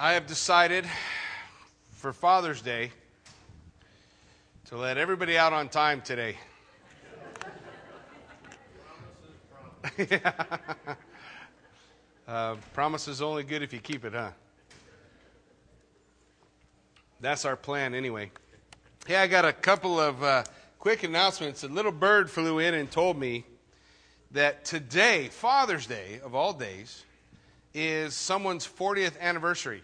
I have decided for Father's Day to let everybody out on time today. yeah. uh, promise is only good if you keep it, huh? That's our plan anyway. Hey, I got a couple of uh, quick announcements. A little bird flew in and told me that today, Father's Day of all days, is someone's 40th anniversary.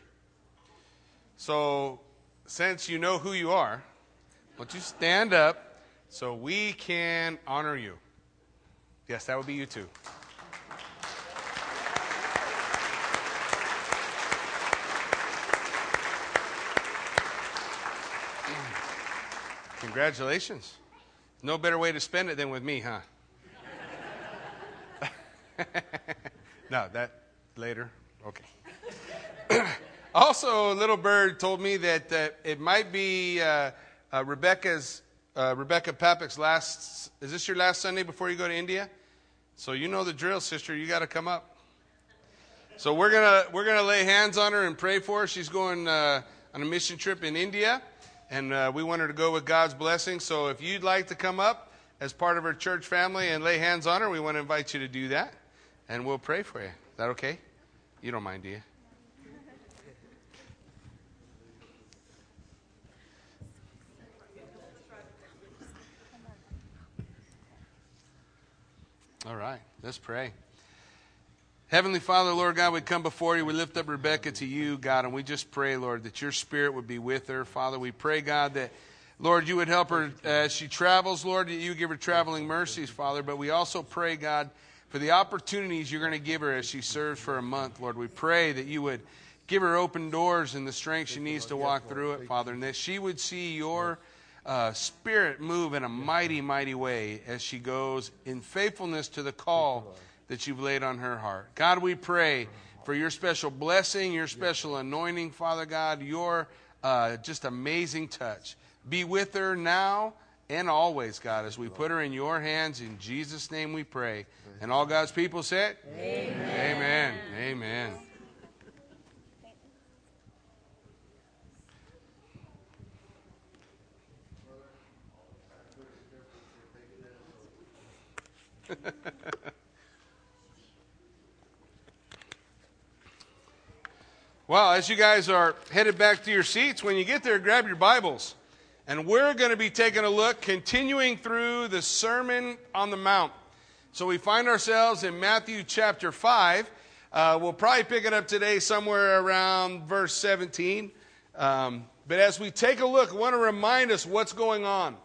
So, since you know who you are, why don't you stand up so we can honor you? Yes, that would be you too. Congratulations. No better way to spend it than with me, huh? no, that later. Okay. Also, a little bird told me that uh, it might be uh, uh, Rebecca's uh, Rebecca Papik's last. Is this your last Sunday before you go to India? So you know the drill, sister. You got to come up. So we're gonna we're gonna lay hands on her and pray for her. She's going uh, on a mission trip in India, and uh, we want her to go with God's blessing. So if you'd like to come up as part of her church family and lay hands on her, we want to invite you to do that, and we'll pray for you. Is that okay? You don't mind, do you? All right, let's pray. Heavenly Father, Lord God, we come before you. We lift up Rebecca to you, God, and we just pray, Lord, that your spirit would be with her. Father, we pray, God, that, Lord, you would help her as she travels, Lord, that you give her traveling mercies, Father. But we also pray, God, for the opportunities you're going to give her as she serves for a month, Lord. We pray that you would give her open doors and the strength she needs to walk through it, Father, and that she would see your uh, spirit move in a mighty, mighty way as she goes in faithfulness to the call that you've laid on her heart. God, we pray for your special blessing, your special anointing, Father God, your uh, just amazing touch. Be with her now and always, God, as we put her in your hands. In Jesus' name we pray. And all God's people said, Amen. Amen. Amen. well, as you guys are headed back to your seats, when you get there, grab your Bibles. And we're going to be taking a look, continuing through the Sermon on the Mount. So we find ourselves in Matthew chapter 5. Uh, we'll probably pick it up today somewhere around verse 17. Um, but as we take a look, I want to remind us what's going on.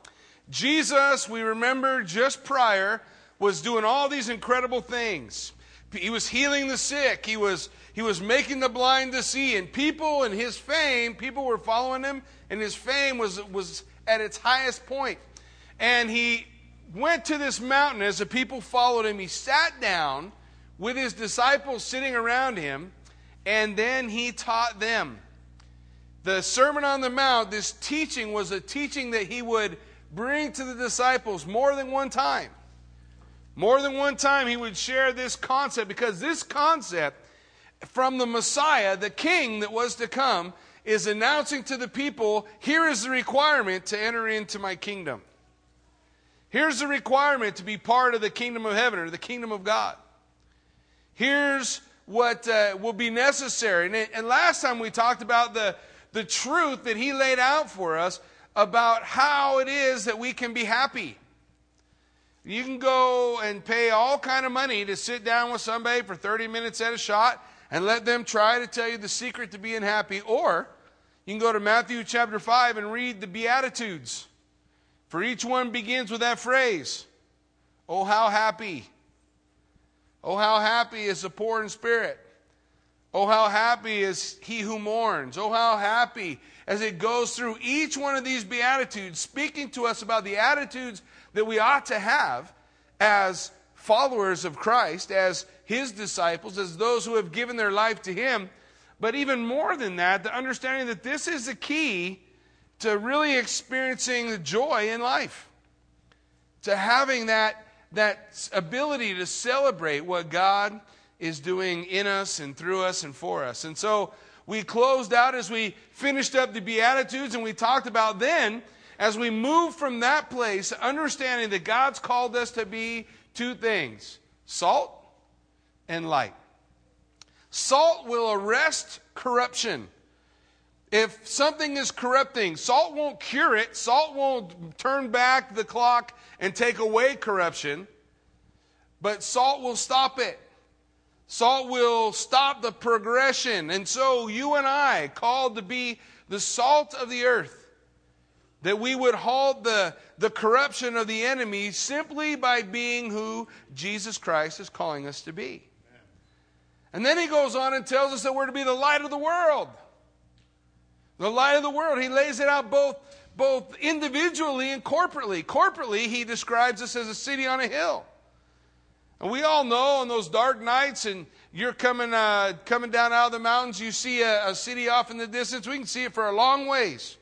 Jesus, we remember just prior, was doing all these incredible things. He was healing the sick. He was, he was making the blind to see. And people and his fame, people were following him, and his fame was, was at its highest point. And he went to this mountain as the people followed him. He sat down with his disciples sitting around him, and then he taught them. The Sermon on the Mount, this teaching was a teaching that he would bring to the disciples more than one time. More than one time, he would share this concept because this concept from the Messiah, the king that was to come, is announcing to the people here is the requirement to enter into my kingdom. Here's the requirement to be part of the kingdom of heaven or the kingdom of God. Here's what uh, will be necessary. And, and last time we talked about the, the truth that he laid out for us about how it is that we can be happy. You can go and pay all kind of money to sit down with somebody for 30 minutes at a shot and let them try to tell you the secret to being happy. Or you can go to Matthew chapter 5 and read the Beatitudes. For each one begins with that phrase Oh, how happy! Oh, how happy is the poor in spirit! Oh, how happy is he who mourns! Oh, how happy as it goes through each one of these Beatitudes, speaking to us about the attitudes that we ought to have as followers of Christ, as his disciples, as those who have given their life to him. But even more than that, the understanding that this is the key to really experiencing the joy in life, to having that, that ability to celebrate what God is doing in us and through us and for us. And so, we closed out as we finished up the Beatitudes, and we talked about then, as we move from that place, understanding that God's called us to be two things salt and light. Salt will arrest corruption. If something is corrupting, salt won't cure it, salt won't turn back the clock and take away corruption, but salt will stop it. Salt will stop the progression. And so you and I, called to be the salt of the earth, that we would halt the, the corruption of the enemy simply by being who Jesus Christ is calling us to be. And then he goes on and tells us that we're to be the light of the world. The light of the world. He lays it out both, both individually and corporately. Corporately, he describes us as a city on a hill. And we all know on those dark nights, and you're coming, uh, coming down out of the mountains, you see a, a city off in the distance. We can see it for a long ways.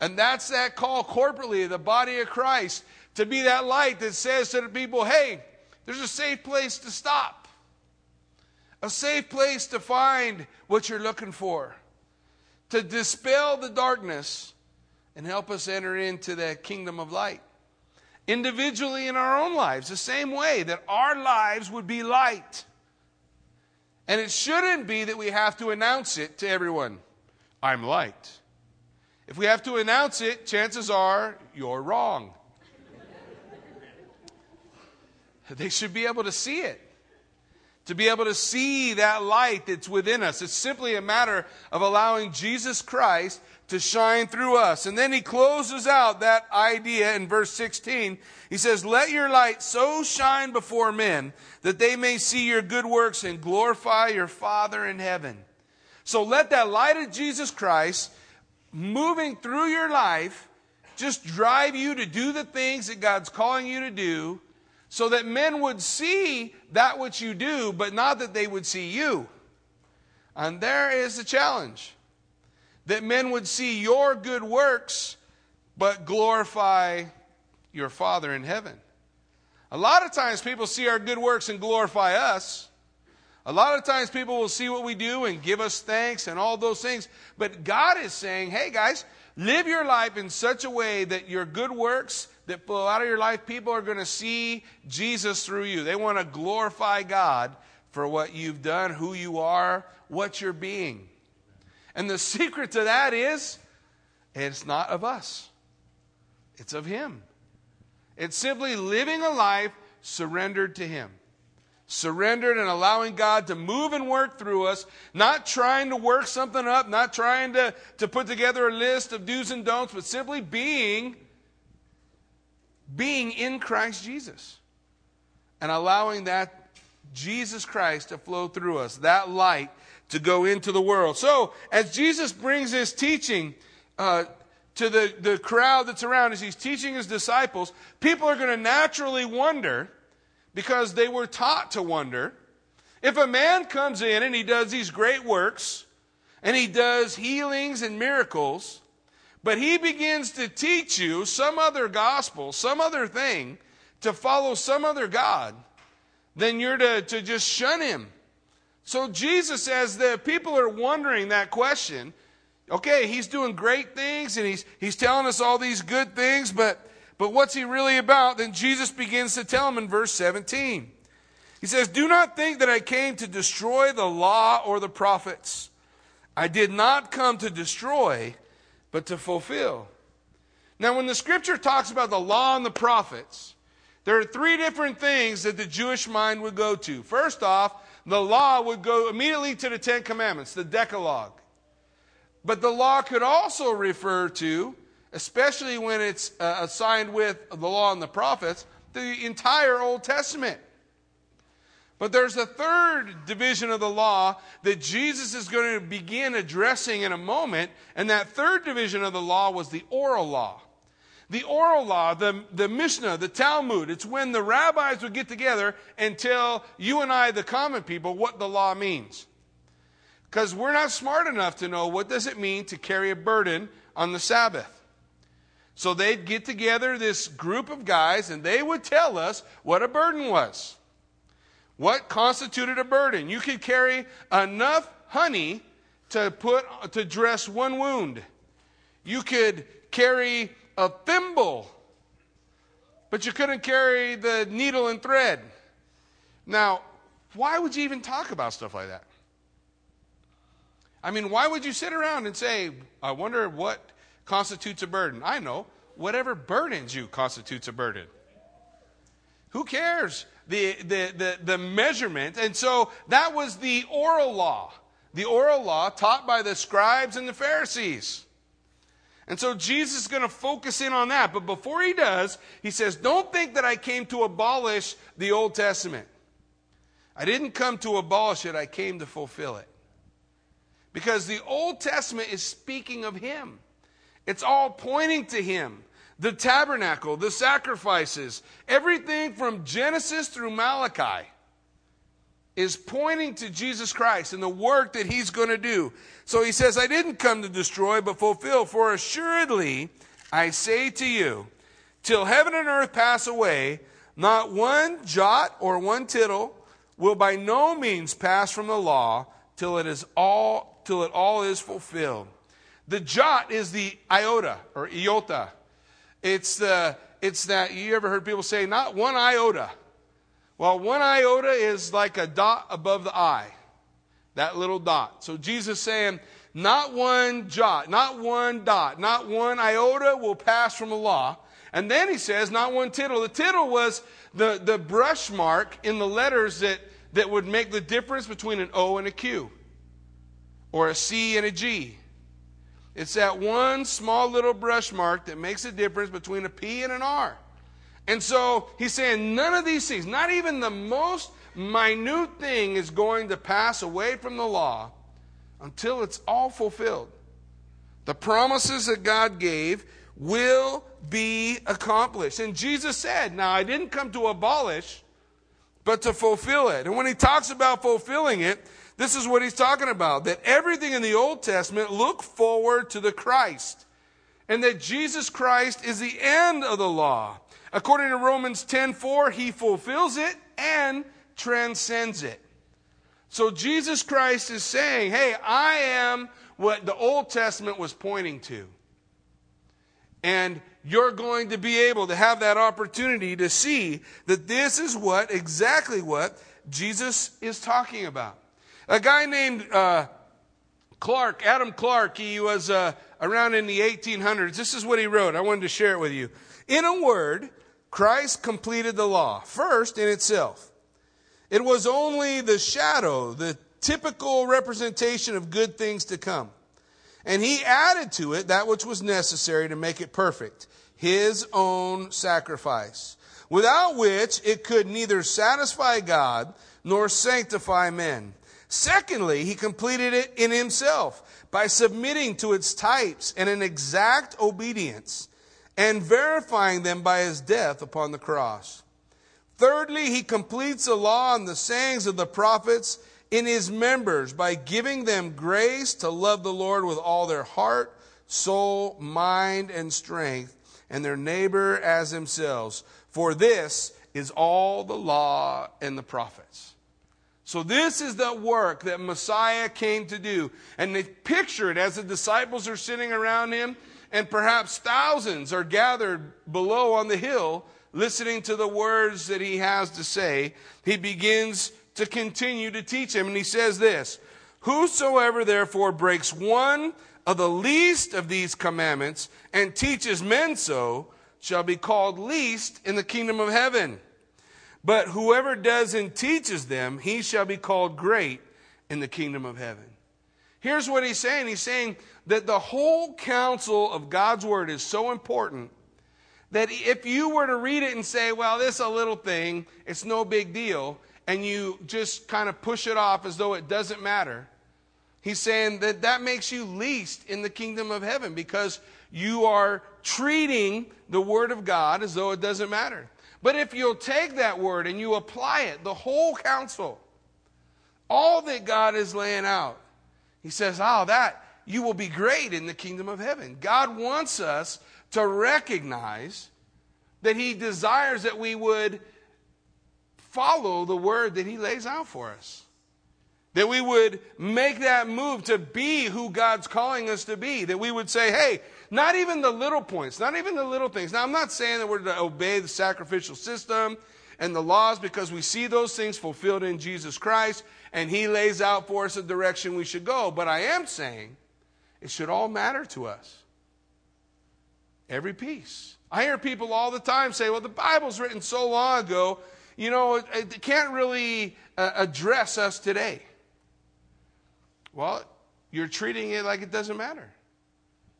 And that's that call corporately, the body of Christ, to be that light that says to the people, hey, there's a safe place to stop, a safe place to find what you're looking for to dispel the darkness and help us enter into the kingdom of light. Individually in our own lives, the same way that our lives would be light. And it shouldn't be that we have to announce it to everyone I'm light. If we have to announce it, chances are you're wrong. they should be able to see it to be able to see that light that's within us. It's simply a matter of allowing Jesus Christ to shine through us. And then he closes out that idea in verse 16. He says, Let your light so shine before men that they may see your good works and glorify your Father in heaven. So let that light of Jesus Christ moving through your life just drive you to do the things that God's calling you to do so that men would see that which you do, but not that they would see you. And there is the challenge that men would see your good works, but glorify your Father in heaven. A lot of times people see our good works and glorify us. A lot of times people will see what we do and give us thanks and all those things. But God is saying, hey guys, live your life in such a way that your good works that flow out of your life, people are going to see Jesus through you. They want to glorify God for what you've done, who you are, what you're being. And the secret to that is it's not of us, it's of Him. It's simply living a life surrendered to Him. Surrendered and allowing God to move and work through us, not trying to work something up, not trying to, to put together a list of do's and don'ts, but simply being being in Christ Jesus and allowing that Jesus Christ to flow through us, that light to go into the world. So, as Jesus brings his teaching uh, to the, the crowd that's around, as he's teaching his disciples, people are going to naturally wonder, because they were taught to wonder, if a man comes in and he does these great works, and he does healings and miracles, but he begins to teach you some other gospel, some other thing, to follow some other God, then you're to, to just shun him. So Jesus says that people are wondering that question. Okay, he's doing great things and he's, he's telling us all these good things, but, but what's he really about? Then Jesus begins to tell him in verse 17. He says, Do not think that I came to destroy the law or the prophets. I did not come to destroy, but to fulfill. Now, when the scripture talks about the law and the prophets, there are three different things that the Jewish mind would go to. First off, the law would go immediately to the Ten Commandments, the Decalogue. But the law could also refer to, especially when it's uh, assigned with the law and the prophets, the entire Old Testament. But there's a third division of the law that Jesus is going to begin addressing in a moment, and that third division of the law was the oral law. The oral law, the, the Mishnah, the Talmud, it's when the rabbis would get together and tell you and I, the common people, what the law means. Because we're not smart enough to know what does it mean to carry a burden on the Sabbath. So they'd get together this group of guys and they would tell us what a burden was. What constituted a burden? You could carry enough honey to put to dress one wound. You could carry a thimble, but you couldn't carry the needle and thread. Now, why would you even talk about stuff like that? I mean, why would you sit around and say, I wonder what constitutes a burden? I know. Whatever burdens you constitutes a burden. Who cares? The, the, the, the measurement. And so that was the oral law. The oral law taught by the scribes and the Pharisees. And so Jesus is going to focus in on that. But before he does, he says, Don't think that I came to abolish the Old Testament. I didn't come to abolish it, I came to fulfill it. Because the Old Testament is speaking of him, it's all pointing to him. The tabernacle, the sacrifices, everything from Genesis through Malachi is pointing to Jesus Christ and the work that he's going to do. So he says, I didn't come to destroy, but fulfill. For assuredly, I say to you, till heaven and earth pass away, not one jot or one tittle will by no means pass from the law till it is all till it all is fulfilled. The jot is the iota or iota. It's the it's that you ever heard people say not one iota. Well, one iota is like a dot above the I. That little dot. So Jesus saying, not one jot, not one dot, not one iota will pass from the law. And then he says, not one tittle. The tittle was the, the brush mark in the letters that, that would make the difference between an O and a Q, or a C and a G. It's that one small little brush mark that makes a difference between a P and an R. And so he's saying none of these things, not even the most minute thing, is going to pass away from the law until it's all fulfilled. The promises that God gave will be accomplished. And Jesus said, Now I didn't come to abolish, but to fulfill it. And when he talks about fulfilling it, this is what he's talking about that everything in the Old Testament looked forward to the Christ, and that Jesus Christ is the end of the law. According to Romans 10:4, he fulfills it and transcends it. So Jesus Christ is saying, "Hey, I am what the Old Testament was pointing to." And you're going to be able to have that opportunity to see that this is what exactly what Jesus is talking about. A guy named uh, Clarke, Adam Clarke, he was uh, around in the 1800s. This is what he wrote. I wanted to share it with you. In a word, Christ completed the law, first in itself. It was only the shadow, the typical representation of good things to come. And he added to it that which was necessary to make it perfect his own sacrifice, without which it could neither satisfy God nor sanctify men. Secondly, he completed it in himself by submitting to its types and an exact obedience and verifying them by his death upon the cross. Thirdly, he completes the law and the sayings of the prophets in his members by giving them grace to love the Lord with all their heart, soul, mind, and strength, and their neighbor as themselves. For this is all the law and the prophets. So, this is the work that Messiah came to do. And they picture it as the disciples are sitting around him and perhaps thousands are gathered below on the hill listening to the words that he has to say, he begins to continue to teach him. And he says this Whosoever therefore breaks one of the least of these commandments and teaches men so shall be called least in the kingdom of heaven. But whoever does and teaches them, he shall be called great in the kingdom of heaven. Here's what he's saying. He's saying that the whole counsel of God's word is so important that if you were to read it and say, well, this is a little thing, it's no big deal, and you just kind of push it off as though it doesn't matter, he's saying that that makes you least in the kingdom of heaven because you are treating the word of God as though it doesn't matter. But if you'll take that word and you apply it, the whole counsel, all that God is laying out, he says, Oh, that, you will be great in the kingdom of heaven. God wants us to recognize that He desires that we would follow the word that He lays out for us. That we would make that move to be who God's calling us to be. That we would say, hey, not even the little points, not even the little things. Now, I'm not saying that we're to obey the sacrificial system and the laws because we see those things fulfilled in Jesus Christ and He lays out for us the direction we should go. But I am saying it should all matter to us. Every piece. I hear people all the time say, well, the Bible's written so long ago, you know, it, it can't really uh, address us today. Well, you're treating it like it doesn't matter.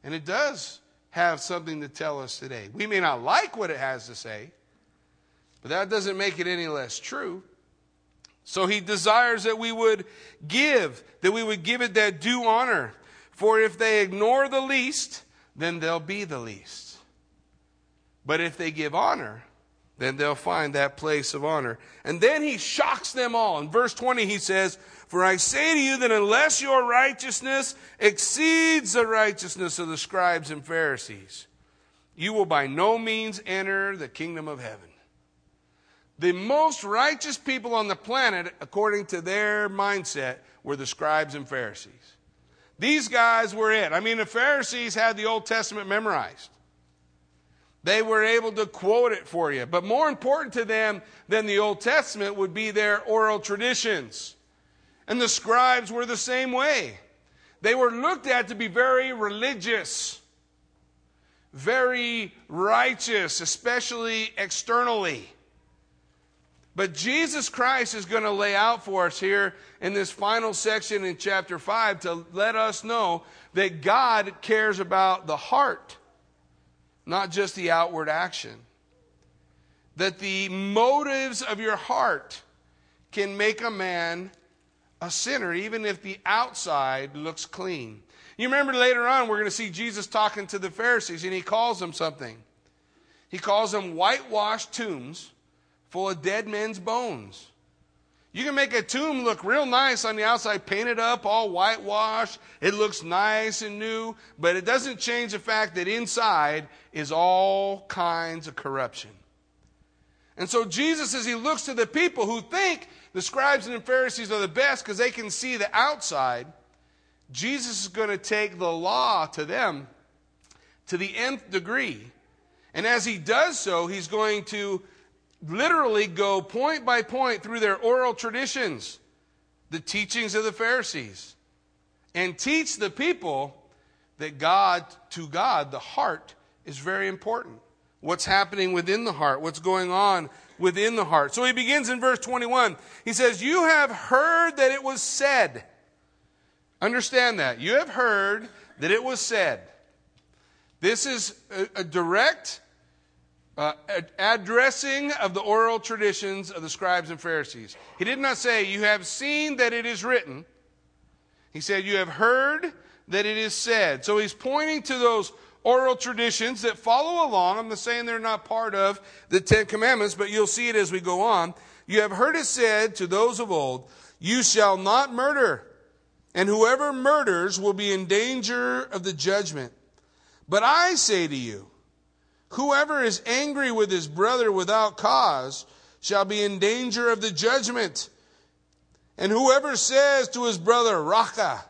And it does have something to tell us today. We may not like what it has to say, but that doesn't make it any less true. So he desires that we would give, that we would give it that due honor. For if they ignore the least, then they'll be the least. But if they give honor, then they'll find that place of honor. And then he shocks them all. In verse 20, he says, For I say to you that unless your righteousness exceeds the righteousness of the scribes and Pharisees, you will by no means enter the kingdom of heaven. The most righteous people on the planet, according to their mindset, were the scribes and Pharisees. These guys were it. I mean, the Pharisees had the Old Testament memorized. They were able to quote it for you. But more important to them than the Old Testament would be their oral traditions. And the scribes were the same way. They were looked at to be very religious, very righteous, especially externally. But Jesus Christ is going to lay out for us here in this final section in chapter 5 to let us know that God cares about the heart not just the outward action. That the motives of your heart can make a man a sinner, even if the outside looks clean. You remember later on, we're going to see Jesus talking to the Pharisees, and he calls them something. He calls them whitewashed tombs full of dead men's bones. You can make a tomb look real nice on the outside, painted up, all whitewashed. It looks nice and new, but it doesn't change the fact that inside is all kinds of corruption. And so Jesus, as he looks to the people who think the scribes and the Pharisees are the best because they can see the outside, Jesus is going to take the law to them to the nth degree. And as he does so, he's going to literally go point by point through their oral traditions, the teachings of the Pharisees, and teach the people that God, to God, the heart is very important. What's happening within the heart, what's going on within the heart. So he begins in verse 21. He says, You have heard that it was said. Understand that. You have heard that it was said. This is a, a direct uh, addressing of the oral traditions of the scribes and Pharisees. He did not say, You have seen that it is written. He said, You have heard that it is said. So he's pointing to those oral traditions that follow along. I'm not saying they're not part of the Ten Commandments, but you'll see it as we go on. You have heard it said to those of old, You shall not murder, and whoever murders will be in danger of the judgment. But I say to you, Whoever is angry with his brother without cause shall be in danger of the judgment. And whoever says to his brother, Raca,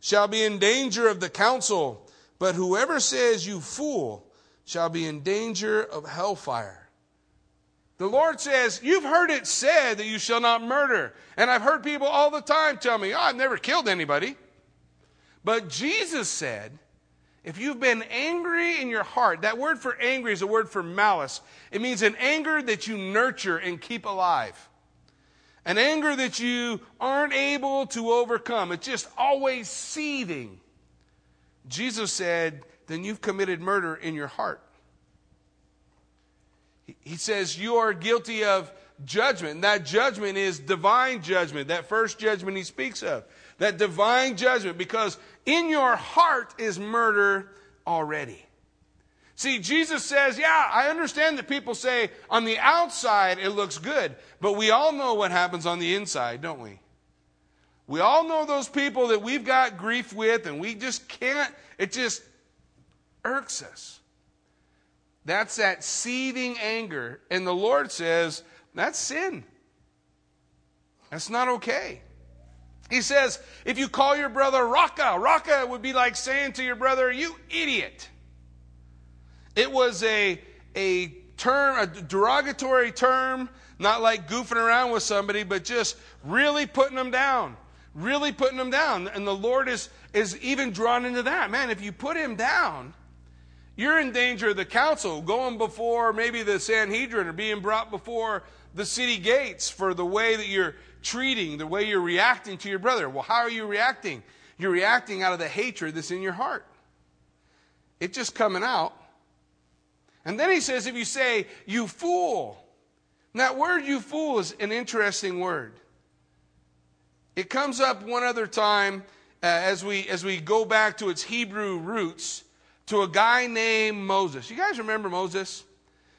shall be in danger of the council. But whoever says, You fool, shall be in danger of hellfire. The Lord says, You've heard it said that you shall not murder. And I've heard people all the time tell me, Oh, I've never killed anybody. But Jesus said, if you've been angry in your heart, that word for angry is a word for malice. It means an anger that you nurture and keep alive. An anger that you aren't able to overcome. It's just always seething. Jesus said, then you've committed murder in your heart. He says you are guilty of judgment. And that judgment is divine judgment, that first judgment he speaks of. That divine judgment, because in your heart is murder already. See, Jesus says, yeah, I understand that people say on the outside it looks good, but we all know what happens on the inside, don't we? We all know those people that we've got grief with and we just can't, it just irks us. That's that seething anger. And the Lord says, that's sin. That's not okay. He says, if you call your brother Raca, Raca would be like saying to your brother, you idiot. It was a, a term, a derogatory term, not like goofing around with somebody, but just really putting them down. Really putting him down. And the Lord is, is even drawn into that. Man, if you put him down, you're in danger of the council going before maybe the Sanhedrin or being brought before the city gates for the way that you're treating, the way you're reacting to your brother. Well, how are you reacting? You're reacting out of the hatred that's in your heart. It's just coming out. And then he says, if you say, you fool, and that word you fool is an interesting word. It comes up one other time uh, as, we, as we go back to its Hebrew roots to a guy named Moses. You guys remember Moses?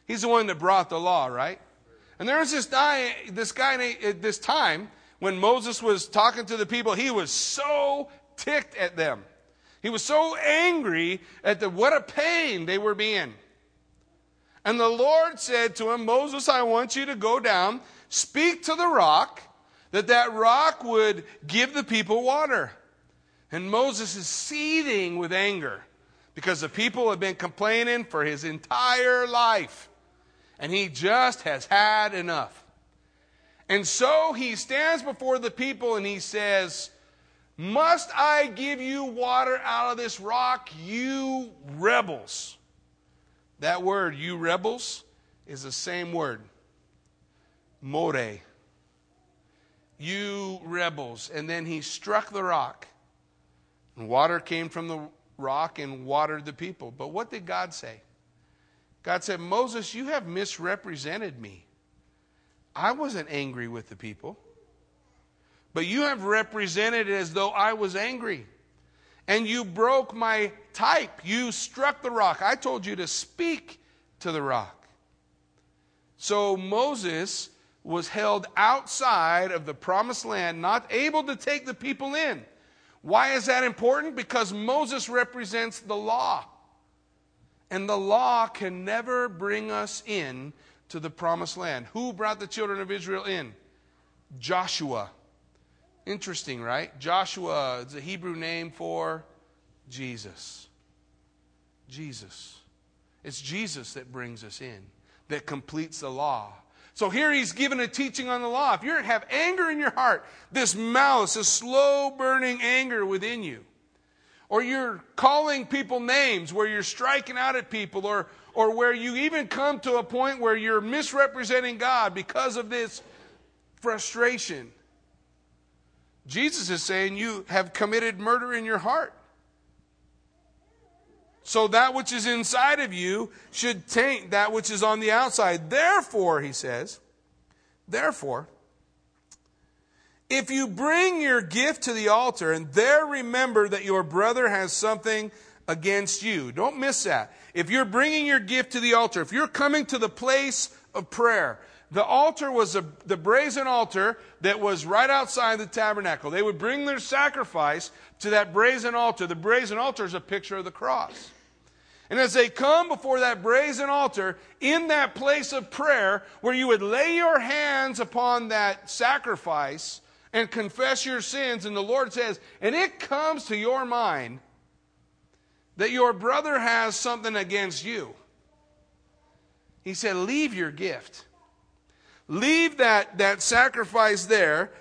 He's the one that brought the law, right? And there was this guy, this guy at this time when Moses was talking to the people, he was so ticked at them. He was so angry at the what a pain they were being. And the Lord said to him, Moses, I want you to go down, speak to the rock, that that rock would give the people water. And Moses is seething with anger because the people have been complaining for his entire life and he just has had enough. And so he stands before the people and he says, Must I give you water out of this rock, you rebels? That word, you rebels, is the same word, more. You rebels. And then he struck the rock, and water came from the rock and watered the people. But what did God say? God said, Moses, you have misrepresented me. I wasn't angry with the people, but you have represented it as though I was angry. And you broke my type. You struck the rock. I told you to speak to the rock. So Moses was held outside of the promised land, not able to take the people in. Why is that important? Because Moses represents the law. And the law can never bring us in to the promised land. Who brought the children of Israel in? Joshua. Interesting, right? Joshua is a Hebrew name for Jesus. Jesus. It's Jesus that brings us in, that completes the law. So here he's given a teaching on the law. If you have anger in your heart, this malice, this slow burning anger within you, or you're calling people names where you're striking out at people, or, or where you even come to a point where you're misrepresenting God because of this frustration. Jesus is saying you have committed murder in your heart. So that which is inside of you should taint that which is on the outside. Therefore, he says, therefore, if you bring your gift to the altar and there remember that your brother has something against you, don't miss that. If you're bringing your gift to the altar, if you're coming to the place of prayer, the altar was a, the brazen altar that was right outside the tabernacle. They would bring their sacrifice to that brazen altar. The brazen altar is a picture of the cross. And as they come before that brazen altar, in that place of prayer, where you would lay your hands upon that sacrifice, and confess your sins. And the Lord says, and it comes to your mind that your brother has something against you. He said, leave your gift. Leave that, that sacrifice there.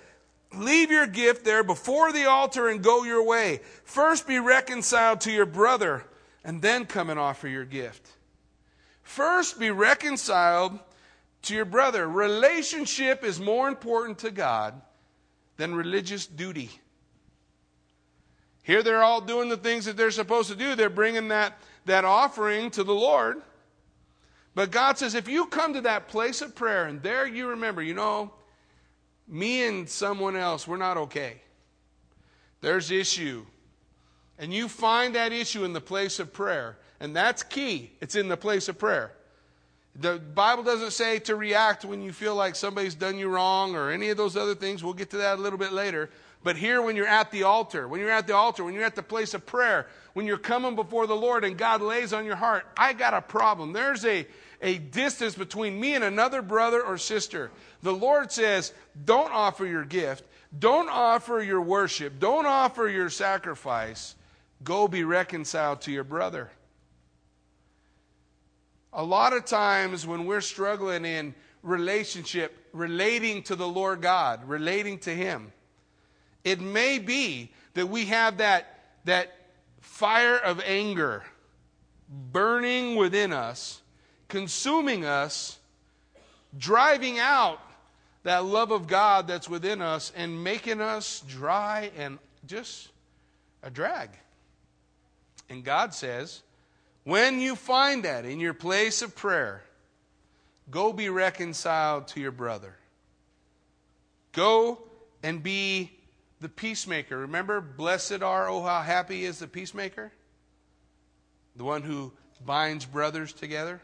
Leave your gift there before the altar and go your way. First be reconciled to your brother and then come and offer your gift. First be reconciled to your brother. Relationship is more important to God than religious duty. Here they're all doing the things that they're supposed to do. They're bringing that, that offering to the Lord. But God says, if you come to that place of prayer and there you remember, you know, me and someone else, we're not okay. There's issue. And you find that issue in the place of prayer. And that's key. It's in the place of prayer. The Bible doesn't say to react when you feel like somebody's done you wrong or any of those other things. We'll get to that a little bit later. But here, when you're at the altar, when you're at the altar, when you're at the place of prayer, when you're coming before the Lord and God lays on your heart, I got a problem. There's a, a distance between me and another brother or sister. The Lord says, don't offer your gift. Don't offer your worship. Don't offer your sacrifice. Go be reconciled to your brother. A lot of times when we're struggling in relationship, relating to the Lord God, relating to Him, it may be that we have that, that fire of anger burning within us, consuming us, driving out that love of God that's within us and making us dry and just a drag. And God says, when you find that in your place of prayer, go be reconciled to your brother. Go and be the peacemaker. Remember, blessed are, oh, how happy is the peacemaker? The one who binds brothers together.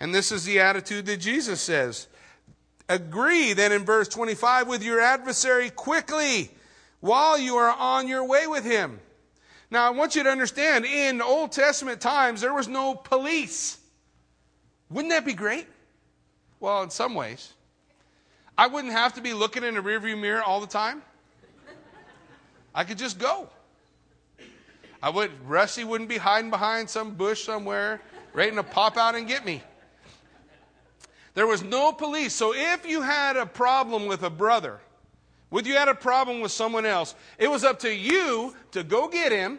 And this is the attitude that Jesus says. Agree then in verse 25 with your adversary quickly while you are on your way with him. Now, I want you to understand in Old Testament times, there was no police. Wouldn't that be great? Well, in some ways. I wouldn't have to be looking in a rearview mirror all the time. I could just go. I would Rusty wouldn't be hiding behind some bush somewhere, waiting to pop out and get me. There was no police. So if you had a problem with a brother, if you had a problem with someone else, it was up to you to go get him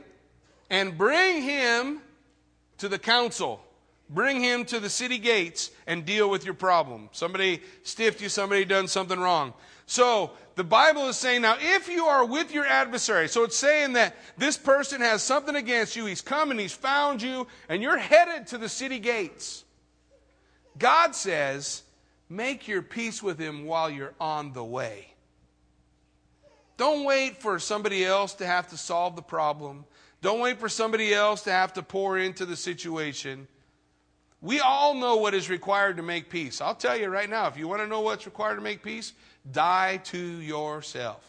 and bring him to the council. Bring him to the city gates and deal with your problem. Somebody stiffed you, somebody done something wrong. So the Bible is saying now, if you are with your adversary, so it's saying that this person has something against you, he's come and he's found you, and you're headed to the city gates. God says, make your peace with him while you're on the way. Don't wait for somebody else to have to solve the problem. Don't wait for somebody else to have to pour into the situation. We all know what is required to make peace. I'll tell you right now if you want to know what's required to make peace, die to yourself.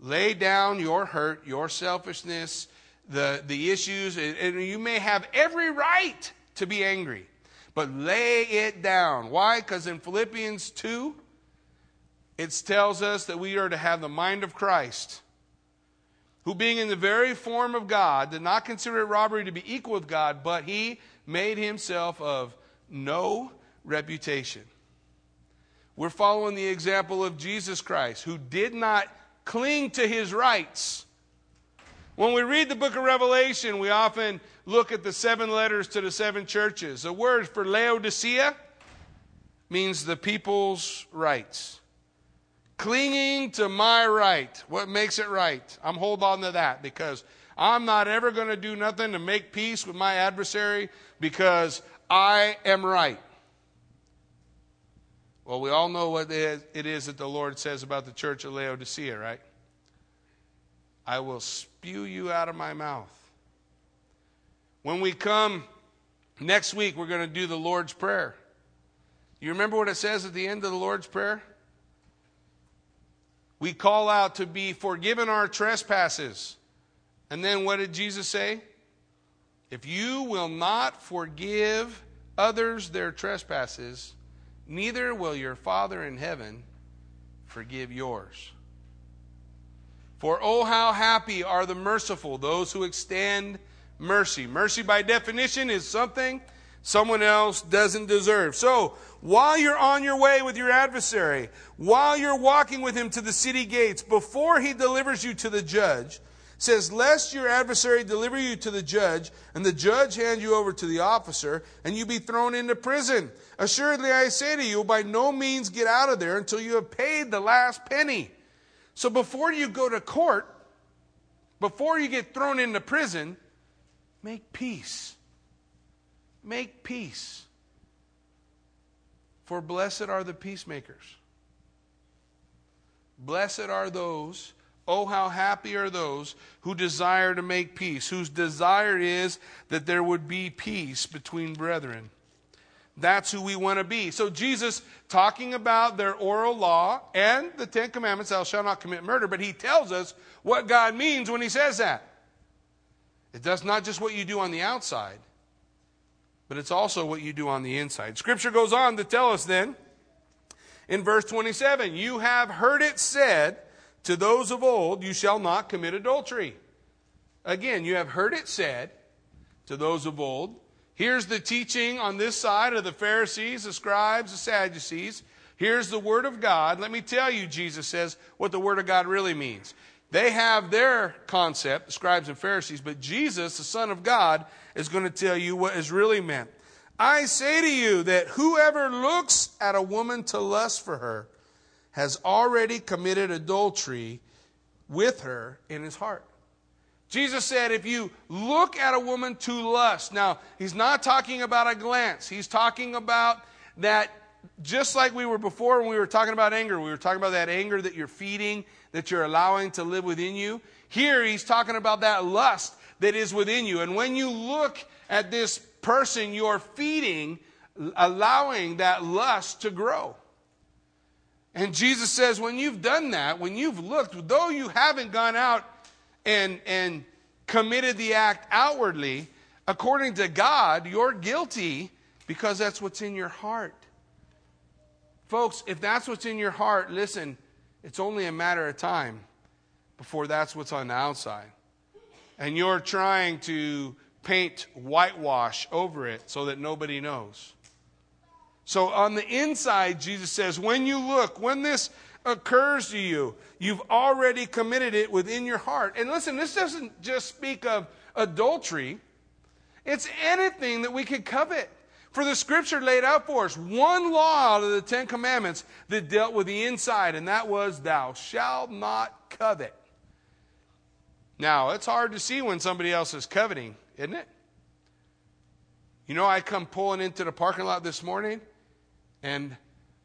Lay down your hurt, your selfishness, the, the issues, and you may have every right to be angry. But lay it down. Why? Because in Philippians 2, it tells us that we are to have the mind of Christ, who being in the very form of God, did not consider it robbery to be equal with God, but he made himself of no reputation. We're following the example of Jesus Christ, who did not cling to his rights. When we read the book of Revelation, we often look at the seven letters to the seven churches. The word for Laodicea means the people's rights. Clinging to my right. What makes it right? I'm hold on to that because I'm not ever going to do nothing to make peace with my adversary because I am right. Well, we all know what it is that the Lord says about the church of Laodicea, right? I will spew you out of my mouth. When we come next week, we're going to do the Lord's Prayer. You remember what it says at the end of the Lord's Prayer? We call out to be forgiven our trespasses. And then what did Jesus say? If you will not forgive others their trespasses, neither will your Father in heaven forgive yours. For oh, how happy are the merciful, those who extend mercy. Mercy, by definition, is something someone else doesn't deserve. So, while you're on your way with your adversary, while you're walking with him to the city gates, before he delivers you to the judge, says, Lest your adversary deliver you to the judge, and the judge hand you over to the officer, and you be thrown into prison. Assuredly, I say to you, by no means get out of there until you have paid the last penny. So before you go to court, before you get thrown into prison, Make peace. Make peace. For blessed are the peacemakers. Blessed are those, oh, how happy are those who desire to make peace, whose desire is that there would be peace between brethren. That's who we want to be. So, Jesus, talking about their oral law and the Ten Commandments, thou shalt not commit murder, but he tells us what God means when he says that. It does not just what you do on the outside, but it's also what you do on the inside. Scripture goes on to tell us then in verse 27 You have heard it said to those of old, You shall not commit adultery. Again, you have heard it said to those of old. Here's the teaching on this side of the Pharisees, the scribes, the Sadducees. Here's the Word of God. Let me tell you, Jesus says, what the Word of God really means. They have their concept, the scribes and Pharisees, but Jesus, the Son of God, is going to tell you what is really meant. I say to you that whoever looks at a woman to lust for her has already committed adultery with her in his heart. Jesus said, if you look at a woman to lust, now, he's not talking about a glance. He's talking about that, just like we were before when we were talking about anger, we were talking about that anger that you're feeding, that you're allowing to live within you. Here, he's talking about that lust that is within you. And when you look at this person you're feeding, allowing that lust to grow. And Jesus says, when you've done that, when you've looked, though you haven't gone out and, and committed the act outwardly, according to God, you're guilty because that's what's in your heart. Folks, if that's what's in your heart, listen, it's only a matter of time before that's what's on the outside. And you're trying to paint whitewash over it so that nobody knows. So on the inside, Jesus says, when you look, when this occurs to you, you've already committed it within your heart. And listen, this doesn't just speak of adultery, it's anything that we could covet. For the scripture laid out for us one law out of the Ten Commandments that dealt with the inside, and that was, Thou shalt not covet. Now, it's hard to see when somebody else is coveting, isn't it? You know, I come pulling into the parking lot this morning, and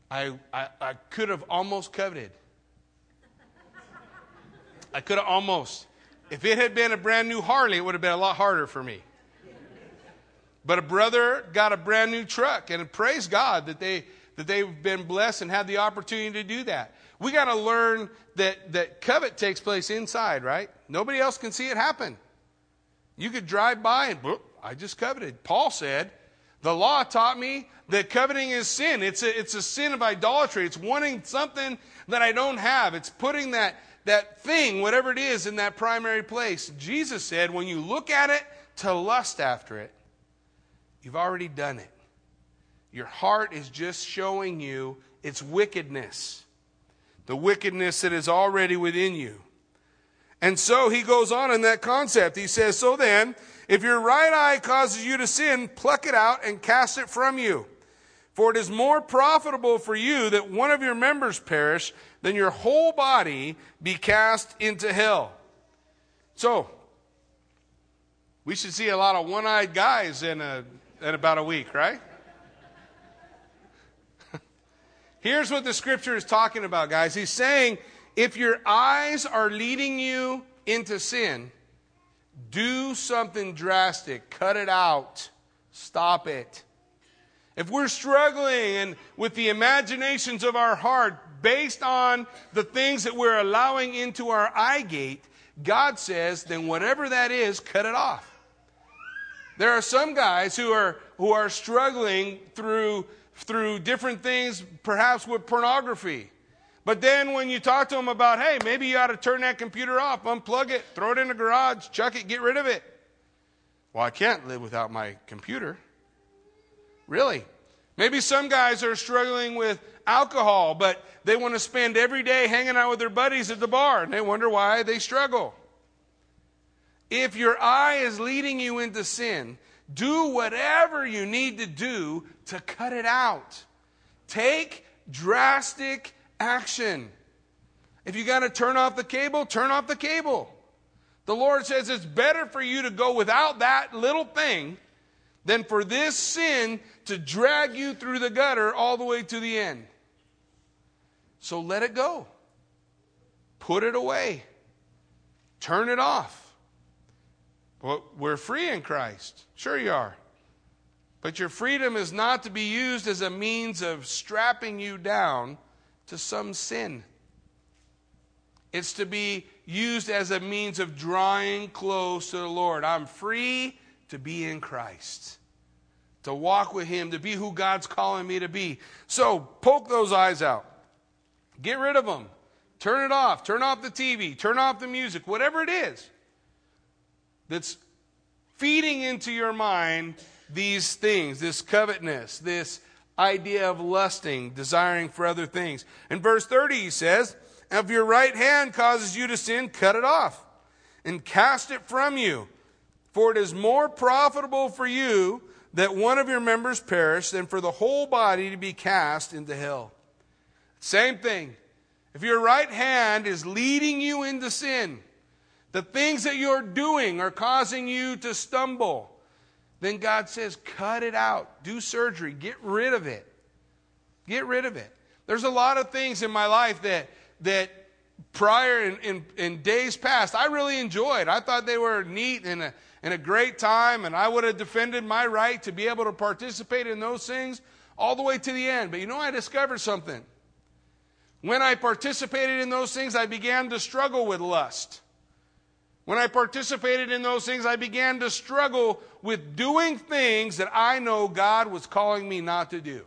I, I, I could have almost coveted. I could have almost. If it had been a brand new Harley, it would have been a lot harder for me. But a brother got a brand new truck, and praise God that they that they've been blessed and had the opportunity to do that. We got to learn that that covet takes place inside, right? Nobody else can see it happen. You could drive by and I just coveted. Paul said, the law taught me that coveting is sin. It's a, it's a sin of idolatry. It's wanting something that I don't have. It's putting that, that thing, whatever it is, in that primary place. Jesus said, when you look at it to lust after it, you've already done it. Your heart is just showing you its wickedness, the wickedness that is already within you. And so he goes on in that concept. He says, So then, if your right eye causes you to sin, pluck it out and cast it from you. For it is more profitable for you that one of your members perish than your whole body be cast into hell. So, we should see a lot of one eyed guys in, a, in about a week, right? Here's what the scripture is talking about, guys. He's saying if your eyes are leading you into sin, do something drastic. Cut it out. Stop it. If we're struggling and with the imaginations of our heart based on the things that we're allowing into our eye gate, God says, then whatever that is, cut it off. There are some guys who are who are struggling through through different things, perhaps with pornography. But then when you talk to them about, hey, maybe you ought to turn that computer off, unplug it, throw it in the garage, chuck it, get rid of it. Well, I can't live without my computer. Really? Maybe some guys are struggling with alcohol, but they want to spend every day hanging out with their buddies at the bar, and they wonder why they struggle. If your eye is leading you into sin, do whatever you need to do to cut it out. Take drastic action. If you got to turn off the cable, turn off the cable. The Lord says it's better for you to go without that little thing than for this sin to drag you through the gutter all the way to the end. So let it go. Put it away. Turn it off. Well, we're free in Christ. Sure, you are. But your freedom is not to be used as a means of strapping you down to some sin. It's to be used as a means of drawing close to the Lord. I'm free to be in Christ, to walk with Him, to be who God's calling me to be. So poke those eyes out, get rid of them, Turn it off. Turn off the TV. Turn off the music. Whatever it is that's feeding into your mind these things, this covetousness, this idea of lusting, desiring for other things. In verse 30, he says, If your right hand causes you to sin, cut it off and cast it from you. For it is more profitable for you that one of your members perish than for the whole body to be cast into hell. Same thing. If your right hand is leading you into sin, the things that you're doing are causing you to stumble, then God says, cut it out. Do surgery. Get rid of it. Get rid of it. There's a lot of things in my life that, that prior in, in, in days past, I really enjoyed. I thought they were neat and a, and a great time, and I would have defended my right to be able to participate in those things all the way to the end. But you know, I discovered something. When I participated in those things, I began to struggle with lust. When I participated in those things, I began to struggle with doing things that I know God was calling me not to do.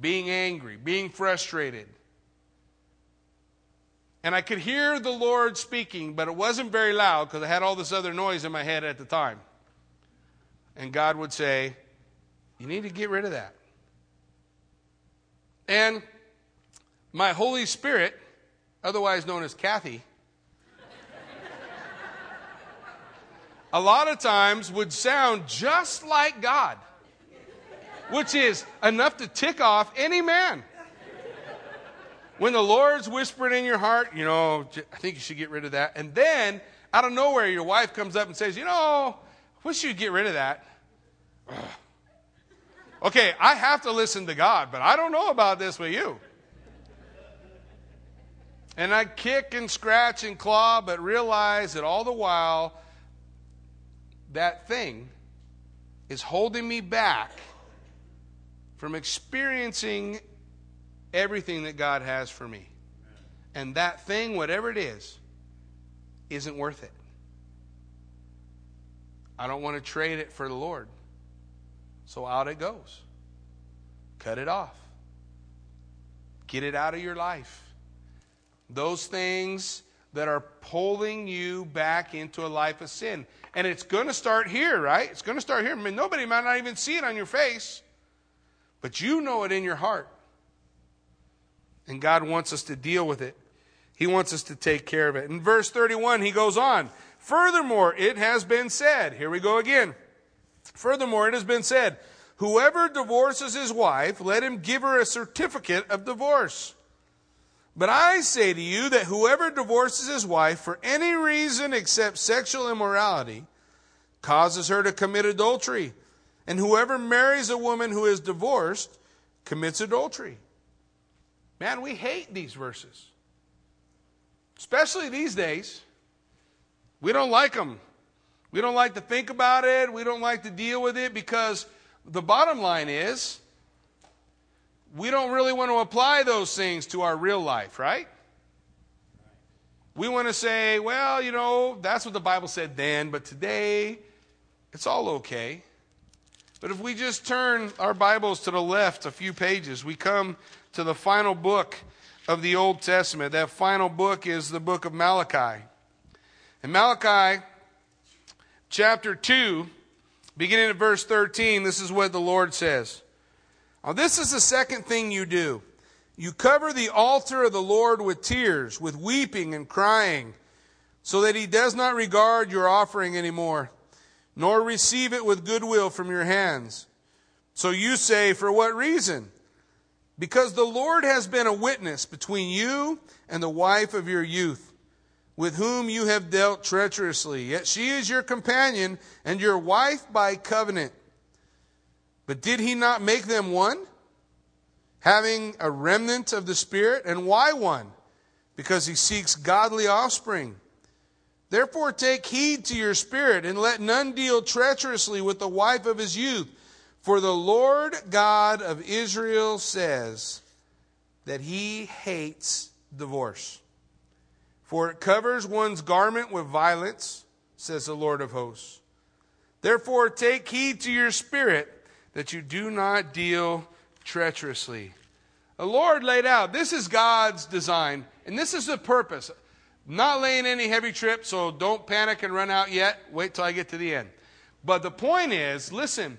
Being angry, being frustrated. And I could hear the Lord speaking, but it wasn't very loud because I had all this other noise in my head at the time. And God would say, You need to get rid of that. And my Holy Spirit, otherwise known as Kathy, a lot of times would sound just like God, which is enough to tick off any man. When the Lord's whispering in your heart, you know, I think you should get rid of that. And then, out of nowhere, your wife comes up and says, You know, I wish you'd get rid of that. Ugh. Okay, I have to listen to God, but I don't know about this with you. And I kick and scratch and claw, but realize that all the while, that thing is holding me back from experiencing everything that God has for me. And that thing, whatever it is, isn't worth it. I don't want to trade it for the Lord. So out it goes. Cut it off. Get it out of your life. Those things that are pulling you back into a life of sin. And it's going to start here, right? It's going to start here. I mean, nobody might not even see it on your face, but you know it in your heart. And God wants us to deal with it. He wants us to take care of it. In verse 31, he goes on. Furthermore, it has been said, here we go again. Furthermore, it has been said, whoever divorces his wife, let him give her a certificate of divorce. But I say to you that whoever divorces his wife for any reason except sexual immorality causes her to commit adultery. And whoever marries a woman who is divorced commits adultery. Man, we hate these verses. Especially these days. We don't like them. We don't like to think about it. We don't like to deal with it because the bottom line is we don't really want to apply those things to our real life, right? We want to say, well, you know, that's what the Bible said then, but today it's all okay. But if we just turn our Bibles to the left a few pages, we come to the final book of the Old Testament. That final book is the book of Malachi. In Malachi chapter 2, beginning at verse 13, this is what the Lord says. Now, this is the second thing you do. You cover the altar of the Lord with tears, with weeping and crying, so that he does not regard your offering anymore, nor receive it with goodwill from your hands. So you say, For what reason? Because the Lord has been a witness between you and the wife of your youth, with whom you have dealt treacherously. Yet she is your companion and your wife by covenant. But did he not make them one? Having a remnant of the Spirit? And why one? Because he seeks godly offspring. Therefore, take heed to your spirit, and let none deal treacherously with the wife of his youth. For the Lord God of Israel says that he hates divorce. For it covers one's garment with violence, says the Lord of hosts. Therefore, take heed to your spirit that you do not deal treacherously. The Lord laid out this is God's design, and this is the purpose. Not laying any heavy trip, so don't panic and run out yet. Wait till I get to the end. But the point is listen,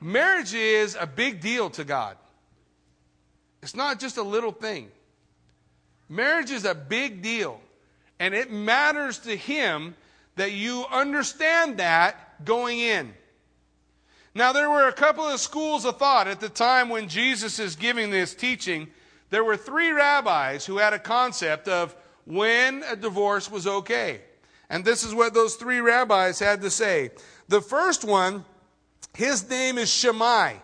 marriage is a big deal to God. It's not just a little thing. Marriage is a big deal. And it matters to Him that you understand that going in. Now, there were a couple of schools of thought at the time when Jesus is giving this teaching. There were three rabbis who had a concept of when a divorce was okay. And this is what those three rabbis had to say. The first one, his name is Shammai.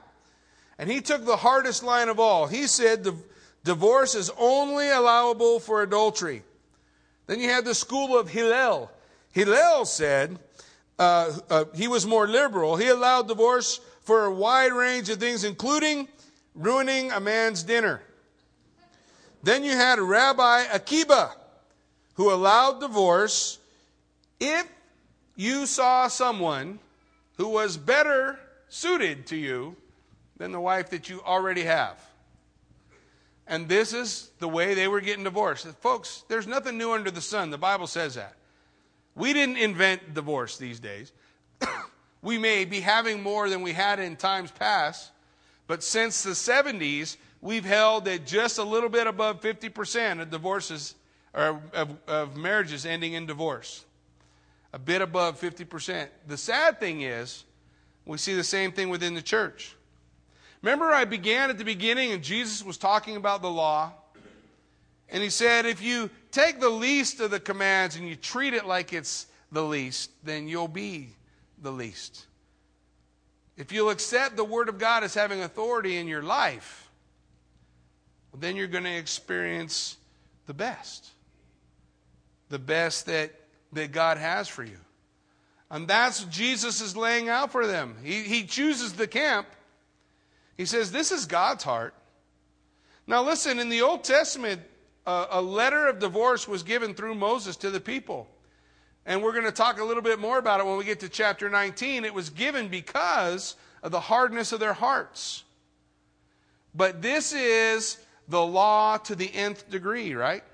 And he took the hardest line of all. He said the divorce is only allowable for adultery. Then you had the school of Hillel. Hillel said, uh, uh, he was more liberal. He allowed divorce for a wide range of things, including ruining a man's dinner. Then you had Rabbi Akiba, who allowed divorce if you saw someone who was better suited to you than the wife that you already have. And this is the way they were getting divorced. Folks, there's nothing new under the sun. The Bible says that. We didn't invent divorce these days. we may be having more than we had in times past, but since the 70s, we've held at just a little bit above 50% of divorces or of, of marriages ending in divorce. A bit above 50%. The sad thing is, we see the same thing within the church. Remember, I began at the beginning and Jesus was talking about the law. And he said, if you take the least of the commands and you treat it like it's the least, then you'll be the least. If you'll accept the Word of God as having authority in your life, then you're going to experience the best the best that, that God has for you. And that's what Jesus is laying out for them. He, he chooses the camp. He says, This is God's heart. Now, listen, in the Old Testament, a letter of divorce was given through Moses to the people. And we're going to talk a little bit more about it when we get to chapter 19. It was given because of the hardness of their hearts. But this is the law to the nth degree, right?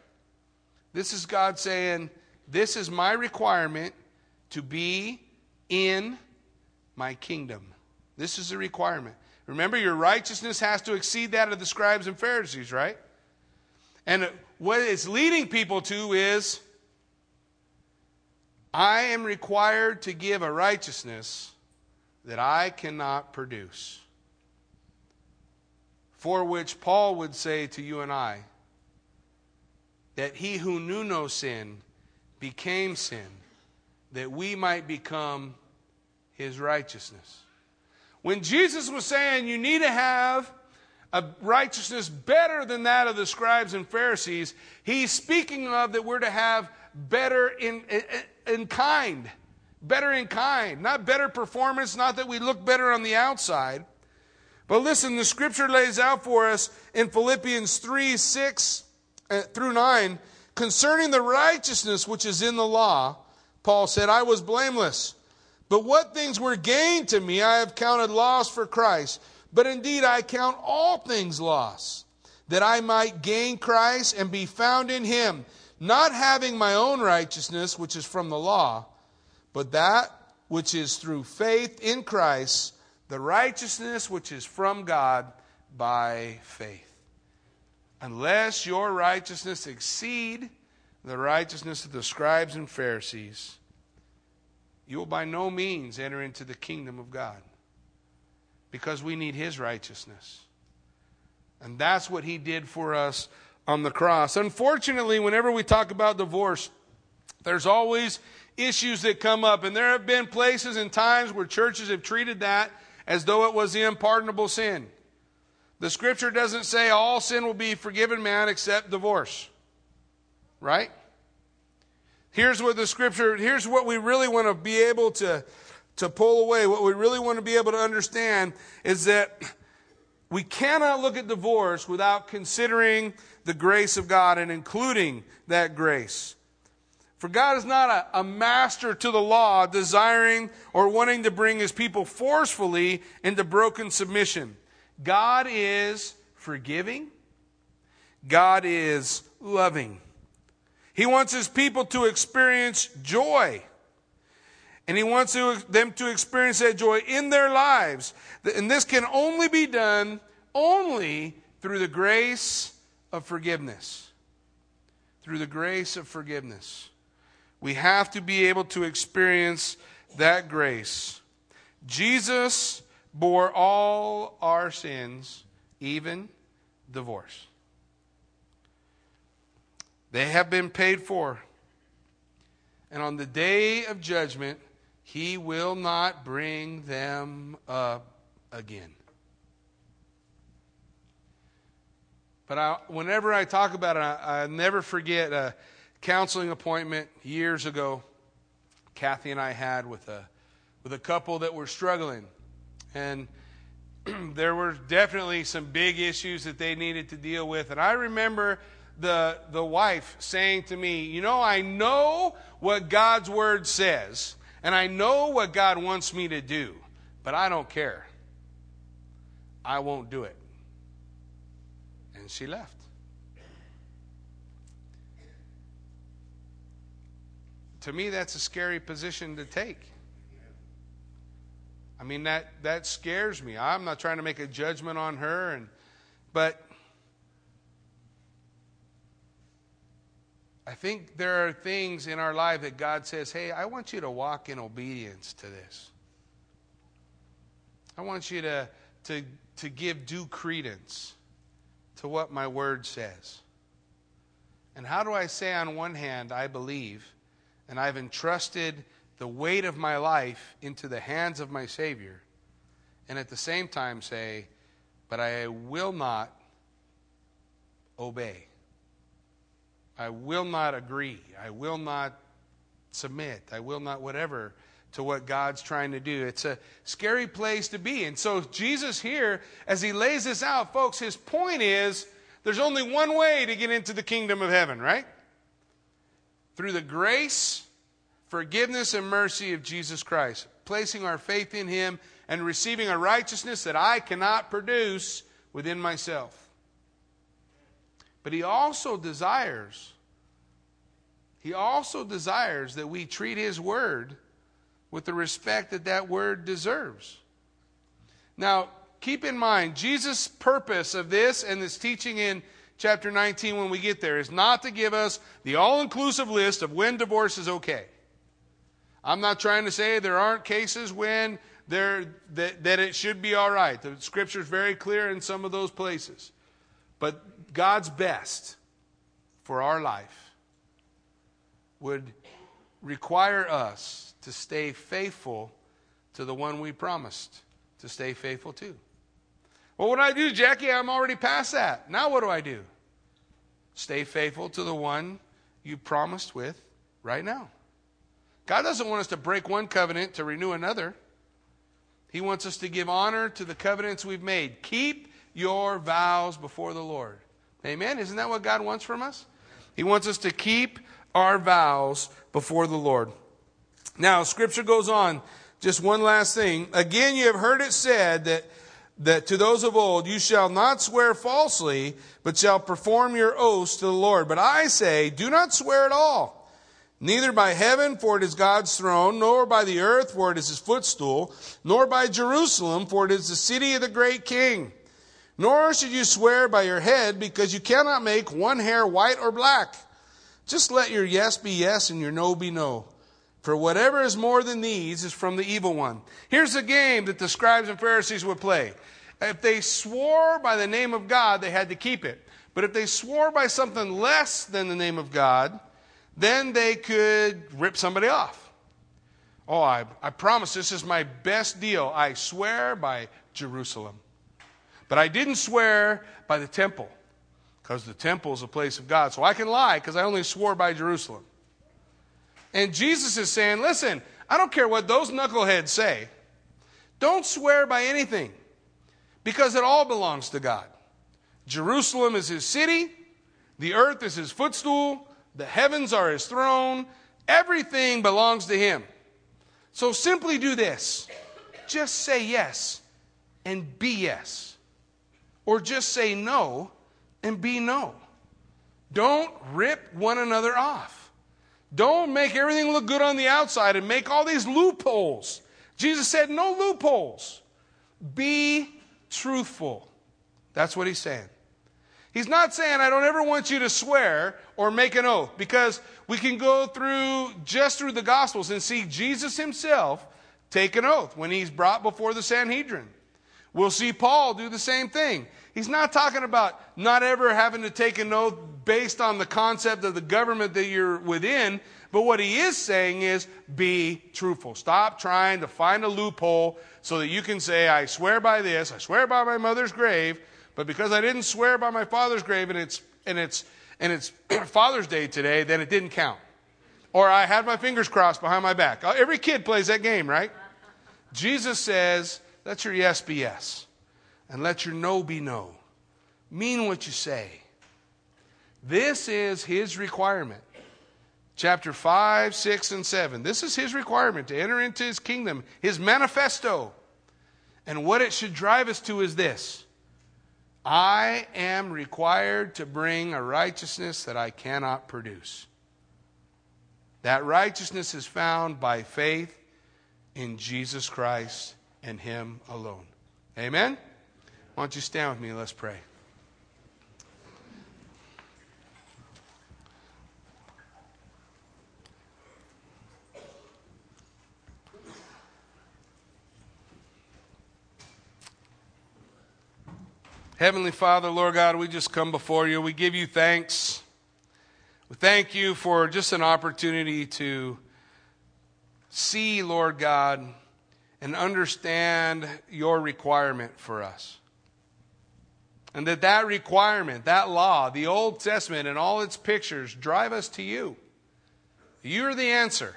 This is God saying, This is my requirement to be in my kingdom. This is a requirement. Remember, your righteousness has to exceed that of the scribes and Pharisees, right? And what it's leading people to is I am required to give a righteousness that I cannot produce. For which Paul would say to you and I, that he who knew no sin became sin, that we might become his righteousness. When Jesus was saying you need to have a righteousness better than that of the scribes and Pharisees, he's speaking of that we're to have better in, in, in kind. Better in kind. Not better performance, not that we look better on the outside. But listen, the scripture lays out for us in Philippians 3 6 uh, through 9, concerning the righteousness which is in the law, Paul said, I was blameless. But what things were gained to me, I have counted loss for Christ. But indeed, I count all things loss, that I might gain Christ and be found in him, not having my own righteousness, which is from the law, but that which is through faith in Christ, the righteousness which is from God by faith. Unless your righteousness exceed the righteousness of the scribes and Pharisees, you will by no means enter into the kingdom of God because we need his righteousness. And that's what he did for us on the cross. Unfortunately, whenever we talk about divorce, there's always issues that come up. And there have been places and times where churches have treated that as though it was the unpardonable sin. The scripture doesn't say all sin will be forgiven man except divorce. Right? Here's what the scripture, here's what we really want to be able to, to pull away. What we really want to be able to understand is that we cannot look at divorce without considering the grace of God and including that grace. For God is not a, a, master to the law, desiring or wanting to bring his people forcefully into broken submission. God is forgiving. God is loving. He wants his people to experience joy. And he wants to, them to experience that joy in their lives. And this can only be done only through the grace of forgiveness. Through the grace of forgiveness. We have to be able to experience that grace. Jesus bore all our sins, even divorce. They have been paid for. And on the day of judgment, he will not bring them up again. But I, whenever I talk about it, I, I never forget a counseling appointment years ago Kathy and I had with a, with a couple that were struggling. And there were definitely some big issues that they needed to deal with. And I remember the, the wife saying to me, You know, I know what God's word says, and I know what God wants me to do, but I don't care. I won't do it. And she left. To me, that's a scary position to take. I mean that that scares me. I'm not trying to make a judgment on her and but I think there are things in our life that God says, "Hey, I want you to walk in obedience to this. I want you to to to give due credence to what my word says." And how do I say on one hand, I believe, and I've entrusted the weight of my life into the hands of my Savior, and at the same time say, but I will not obey. I will not agree. I will not submit. I will not whatever to what God's trying to do. It's a scary place to be. And so, Jesus here, as he lays this out, folks, his point is there's only one way to get into the kingdom of heaven, right? Through the grace forgiveness and mercy of Jesus Christ, placing our faith in Him and receiving a righteousness that I cannot produce within myself. But He also desires, He also desires that we treat His Word with the respect that that Word deserves. Now, keep in mind, Jesus' purpose of this and this teaching in chapter 19 when we get there is not to give us the all inclusive list of when divorce is okay. I'm not trying to say there aren't cases when there, that, that it should be all right. The scripture is very clear in some of those places. But God's best for our life would require us to stay faithful to the one we promised to stay faithful to. Well, what do I do, Jackie? I'm already past that. Now what do I do? Stay faithful to the one you promised with right now. God doesn't want us to break one covenant to renew another. He wants us to give honor to the covenants we've made. Keep your vows before the Lord. Amen. Isn't that what God wants from us? He wants us to keep our vows before the Lord. Now, scripture goes on. Just one last thing. Again, you have heard it said that, that to those of old, you shall not swear falsely, but shall perform your oaths to the Lord. But I say, do not swear at all Neither by heaven, for it is God's throne, nor by the earth, for it is his footstool, nor by Jerusalem, for it is the city of the great king. Nor should you swear by your head, because you cannot make one hair white or black. Just let your yes be yes and your no be no. For whatever is more than these is from the evil one. Here's a game that the scribes and Pharisees would play. If they swore by the name of God, they had to keep it. But if they swore by something less than the name of God, then they could rip somebody off. Oh, I, I promise this is my best deal. I swear by Jerusalem. But I didn't swear by the temple because the temple is a place of God. So I can lie because I only swore by Jerusalem. And Jesus is saying, listen, I don't care what those knuckleheads say. Don't swear by anything because it all belongs to God. Jerusalem is his city, the earth is his footstool, the heavens are his throne. Everything belongs to him. So simply do this just say yes and be yes. Or just say no and be no. Don't rip one another off. Don't make everything look good on the outside and make all these loopholes. Jesus said, no loopholes. Be truthful. That's what he's saying. He's not saying, I don't ever want you to swear or make an oath, because we can go through just through the Gospels and see Jesus himself take an oath when he's brought before the Sanhedrin. We'll see Paul do the same thing. He's not talking about not ever having to take an oath based on the concept of the government that you're within, but what he is saying is be truthful. Stop trying to find a loophole so that you can say, I swear by this, I swear by my mother's grave, but because I didn't swear by my father's grave and it's, and it's, and it's Father's Day today, then it didn't count. Or I had my fingers crossed behind my back. Uh, every kid plays that game, right? Jesus says, let your yes be yes, and let your no be no. Mean what you say. This is his requirement. Chapter 5, 6, and 7. This is his requirement to enter into his kingdom, his manifesto. And what it should drive us to is this I am required to bring a righteousness that I cannot produce. That righteousness is found by faith in Jesus Christ and Him alone. Amen? Why don't you stand with me? Let's pray. Heavenly Father, Lord God, we just come before you. We give you thanks. We thank you for just an opportunity to see, Lord God, and understand your requirement for us. And that that requirement, that law, the Old Testament and all its pictures drive us to you. You're the answer.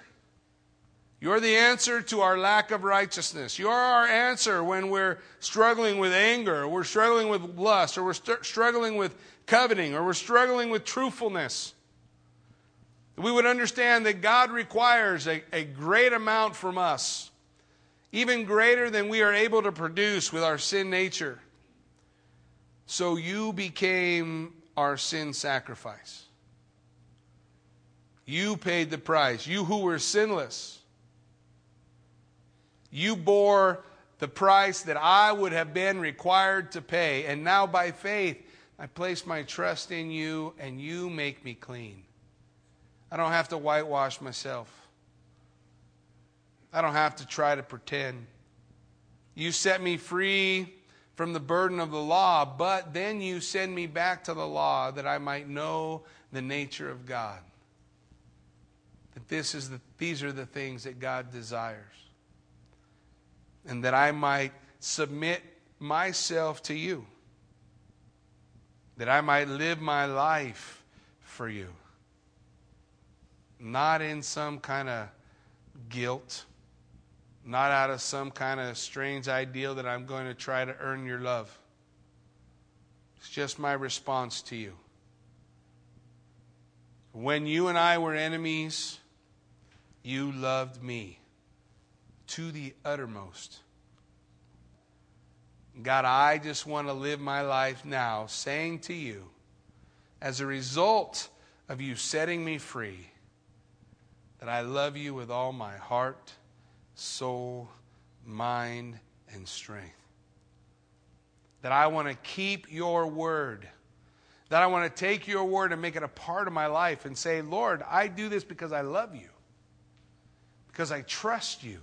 You're the answer to our lack of righteousness. You're our answer when we're struggling with anger, or we're struggling with lust, or we're st- struggling with coveting, or we're struggling with truthfulness. We would understand that God requires a, a great amount from us even greater than we are able to produce with our sin nature. So you became our sin sacrifice. You paid the price. You who were sinless. You bore the price that I would have been required to pay. And now by faith, I place my trust in you and you make me clean. I don't have to whitewash myself. I don't have to try to pretend. You set me free from the burden of the law, but then you send me back to the law that I might know the nature of God. That this is the, these are the things that God desires. And that I might submit myself to you. That I might live my life for you. Not in some kind of guilt not out of some kind of strange ideal that I'm going to try to earn your love. It's just my response to you. When you and I were enemies, you loved me to the uttermost. God, I just want to live my life now saying to you, as a result of you setting me free, that I love you with all my heart soul, mind, and strength. That I want to keep your word. That I want to take your word and make it a part of my life and say, Lord, I do this because I love you, because I trust you,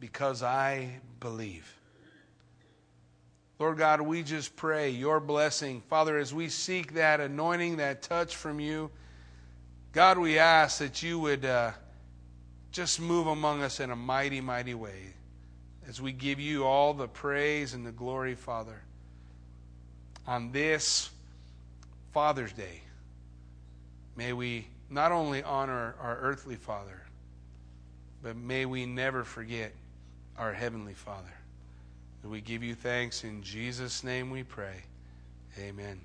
because I believe. Lord God, we just pray your blessing. Father, as we seek that anointing, that touch from you, God, we ask that you would. Uh, just move among us in a mighty, mighty way as we give you all the praise and the glory, Father, on this Father's Day. May we not only honor our earthly Father, but may we never forget our Heavenly Father. We give you thanks. In Jesus' name we pray. Amen.